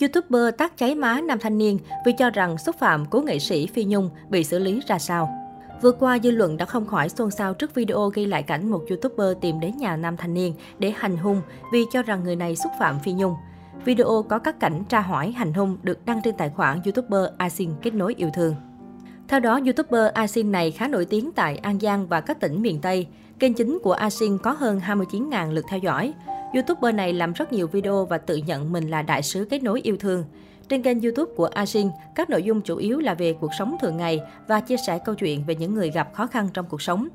YouTuber tắt cháy má nam thanh niên vì cho rằng xúc phạm cố nghệ sĩ Phi Nhung bị xử lý ra sao. Vừa qua, dư luận đã không khỏi xôn xao trước video ghi lại cảnh một YouTuber tìm đến nhà nam thanh niên để hành hung vì cho rằng người này xúc phạm Phi Nhung. Video có các cảnh tra hỏi hành hung được đăng trên tài khoản YouTuber Asin kết nối yêu thương. Theo đó, YouTuber Asin này khá nổi tiếng tại An Giang và các tỉnh miền Tây. Kênh chính của Asin có hơn 29.000 lượt theo dõi. YouTuber này làm rất nhiều video và tự nhận mình là đại sứ kết nối yêu thương. Trên kênh YouTube của Ajin, các nội dung chủ yếu là về cuộc sống thường ngày và chia sẻ câu chuyện về những người gặp khó khăn trong cuộc sống.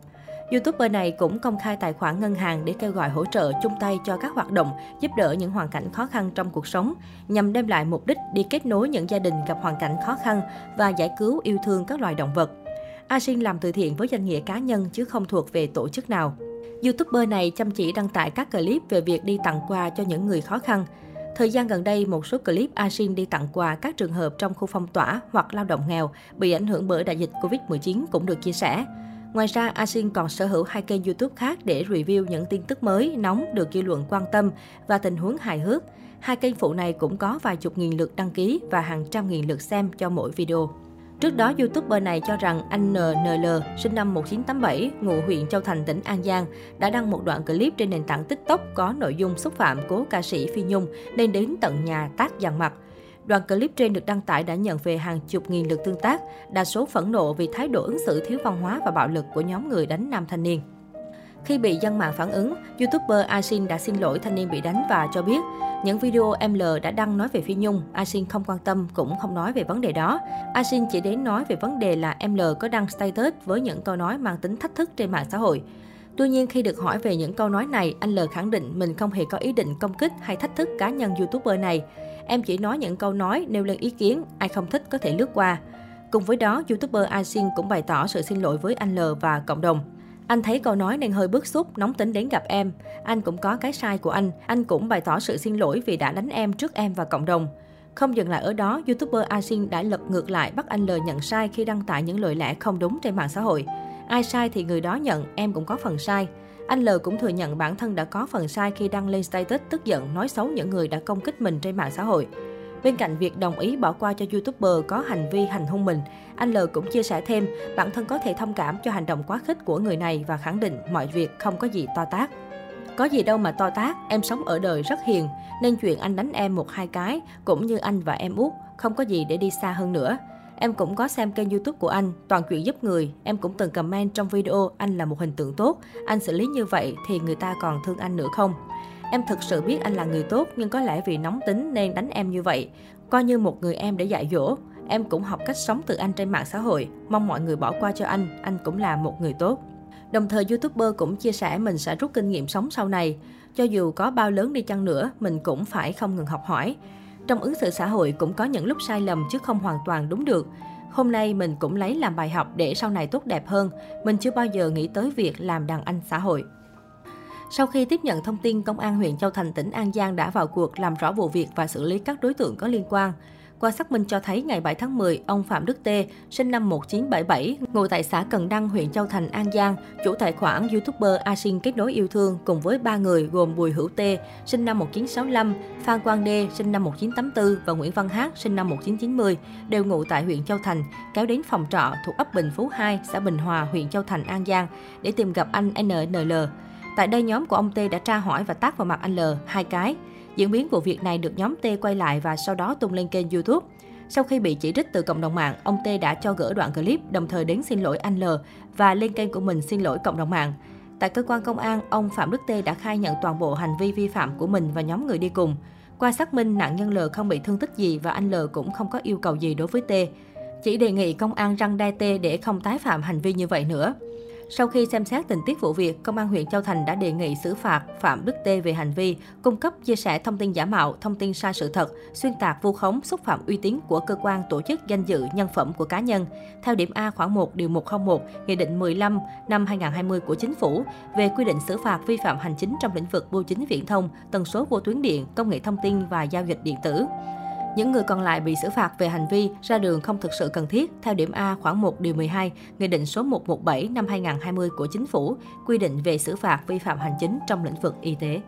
YouTuber này cũng công khai tài khoản ngân hàng để kêu gọi hỗ trợ chung tay cho các hoạt động giúp đỡ những hoàn cảnh khó khăn trong cuộc sống, nhằm đem lại mục đích đi kết nối những gia đình gặp hoàn cảnh khó khăn và giải cứu yêu thương các loài động vật. Asin làm từ thiện với danh nghĩa cá nhân chứ không thuộc về tổ chức nào. YouTuber này chăm chỉ đăng tải các clip về việc đi tặng quà cho những người khó khăn. Thời gian gần đây, một số clip Asin đi tặng quà các trường hợp trong khu phong tỏa hoặc lao động nghèo bị ảnh hưởng bởi đại dịch Covid-19 cũng được chia sẻ. Ngoài ra, Asin còn sở hữu hai kênh YouTube khác để review những tin tức mới, nóng được dư luận quan tâm và tình huống hài hước. Hai kênh phụ này cũng có vài chục nghìn lượt đăng ký và hàng trăm nghìn lượt xem cho mỗi video. Trước đó, YouTuber này cho rằng anh NNL, sinh năm 1987, ngụ huyện Châu Thành, tỉnh An Giang, đã đăng một đoạn clip trên nền tảng TikTok có nội dung xúc phạm cố ca sĩ Phi Nhung nên đến tận nhà tác dằn mặt. Đoạn clip trên được đăng tải đã nhận về hàng chục nghìn lượt tương tác, đa số phẫn nộ vì thái độ ứng xử thiếu văn hóa và bạo lực của nhóm người đánh nam thanh niên. Khi bị dân mạng phản ứng, YouTuber Asin đã xin lỗi thanh niên bị đánh và cho biết những video em l đã đăng nói về Phi Nhung, Asin không quan tâm cũng không nói về vấn đề đó. Asin chỉ đến nói về vấn đề là em l có đăng status với những câu nói mang tính thách thức trên mạng xã hội. Tuy nhiên, khi được hỏi về những câu nói này, anh L khẳng định mình không hề có ý định công kích hay thách thức cá nhân YouTuber này. Em chỉ nói những câu nói, nêu lên ý kiến, ai không thích có thể lướt qua. Cùng với đó, YouTuber Asin cũng bày tỏ sự xin lỗi với anh L và cộng đồng. Anh thấy câu nói nên hơi bức xúc, nóng tính đến gặp em. Anh cũng có cái sai của anh. Anh cũng bày tỏ sự xin lỗi vì đã đánh em trước em và cộng đồng. Không dừng lại ở đó, YouTuber Asin đã lật ngược lại bắt anh L nhận sai khi đăng tải những lời lẽ không đúng trên mạng xã hội. Ai sai thì người đó nhận, em cũng có phần sai. Anh L cũng thừa nhận bản thân đã có phần sai khi đăng lên status tức giận nói xấu những người đã công kích mình trên mạng xã hội. Bên cạnh việc đồng ý bỏ qua cho YouTuber có hành vi hành hung mình, anh L cũng chia sẻ thêm bản thân có thể thông cảm cho hành động quá khích của người này và khẳng định mọi việc không có gì to tác. Có gì đâu mà to tác, em sống ở đời rất hiền, nên chuyện anh đánh em một hai cái, cũng như anh và em út, không có gì để đi xa hơn nữa. Em cũng có xem kênh youtube của anh, toàn chuyện giúp người. Em cũng từng comment trong video anh là một hình tượng tốt. Anh xử lý như vậy thì người ta còn thương anh nữa không? Em thực sự biết anh là người tốt nhưng có lẽ vì nóng tính nên đánh em như vậy. Coi như một người em để dạy dỗ. Em cũng học cách sống từ anh trên mạng xã hội. Mong mọi người bỏ qua cho anh, anh cũng là một người tốt. Đồng thời YouTuber cũng chia sẻ mình sẽ rút kinh nghiệm sống sau này. Cho dù có bao lớn đi chăng nữa, mình cũng phải không ngừng học hỏi. Trong ứng xử xã hội cũng có những lúc sai lầm chứ không hoàn toàn đúng được. Hôm nay mình cũng lấy làm bài học để sau này tốt đẹp hơn. Mình chưa bao giờ nghĩ tới việc làm đàn anh xã hội. Sau khi tiếp nhận thông tin, Công an huyện Châu Thành, tỉnh An Giang đã vào cuộc làm rõ vụ việc và xử lý các đối tượng có liên quan. Qua xác minh cho thấy ngày 7 tháng 10, ông Phạm Đức Tê, sinh năm 1977, ngụ tại xã Cần Đăng, huyện Châu Thành, An Giang, chủ tài khoản YouTuber Asin kết nối yêu thương cùng với ba người gồm Bùi Hữu Tê, sinh năm 1965, Phan Quang Đê, sinh năm 1984 và Nguyễn Văn Hát, sinh năm 1990, đều ngụ tại huyện Châu Thành, kéo đến phòng trọ thuộc ấp Bình Phú 2, xã Bình Hòa, huyện Châu Thành, An Giang để tìm gặp anh NNL. Tại đây, nhóm của ông T đã tra hỏi và tác vào mặt anh L hai cái. Diễn biến vụ việc này được nhóm T quay lại và sau đó tung lên kênh YouTube. Sau khi bị chỉ trích từ cộng đồng mạng, ông T đã cho gỡ đoạn clip, đồng thời đến xin lỗi anh L và lên kênh của mình xin lỗi cộng đồng mạng. Tại cơ quan công an, ông Phạm Đức T đã khai nhận toàn bộ hành vi vi phạm của mình và nhóm người đi cùng. Qua xác minh, nạn nhân L không bị thương tích gì và anh L cũng không có yêu cầu gì đối với T. Chỉ đề nghị công an răng đai T để không tái phạm hành vi như vậy nữa. Sau khi xem xét tình tiết vụ việc, Công an huyện Châu Thành đã đề nghị xử phạt Phạm Đức Tê về hành vi cung cấp chia sẻ thông tin giả mạo, thông tin sai sự thật, xuyên tạc vu khống, xúc phạm uy tín của cơ quan tổ chức danh dự nhân phẩm của cá nhân. Theo điểm A khoảng 1 điều 101 Nghị định 15 năm 2020 của Chính phủ về quy định xử phạt vi phạm hành chính trong lĩnh vực bưu chính viễn thông, tần số vô tuyến điện, công nghệ thông tin và giao dịch điện tử. Những người còn lại bị xử phạt về hành vi ra đường không thực sự cần thiết theo điểm A khoảng 1 điều 12 Nghị định số 117 năm 2020 của Chính phủ quy định về xử phạt vi phạm hành chính trong lĩnh vực y tế.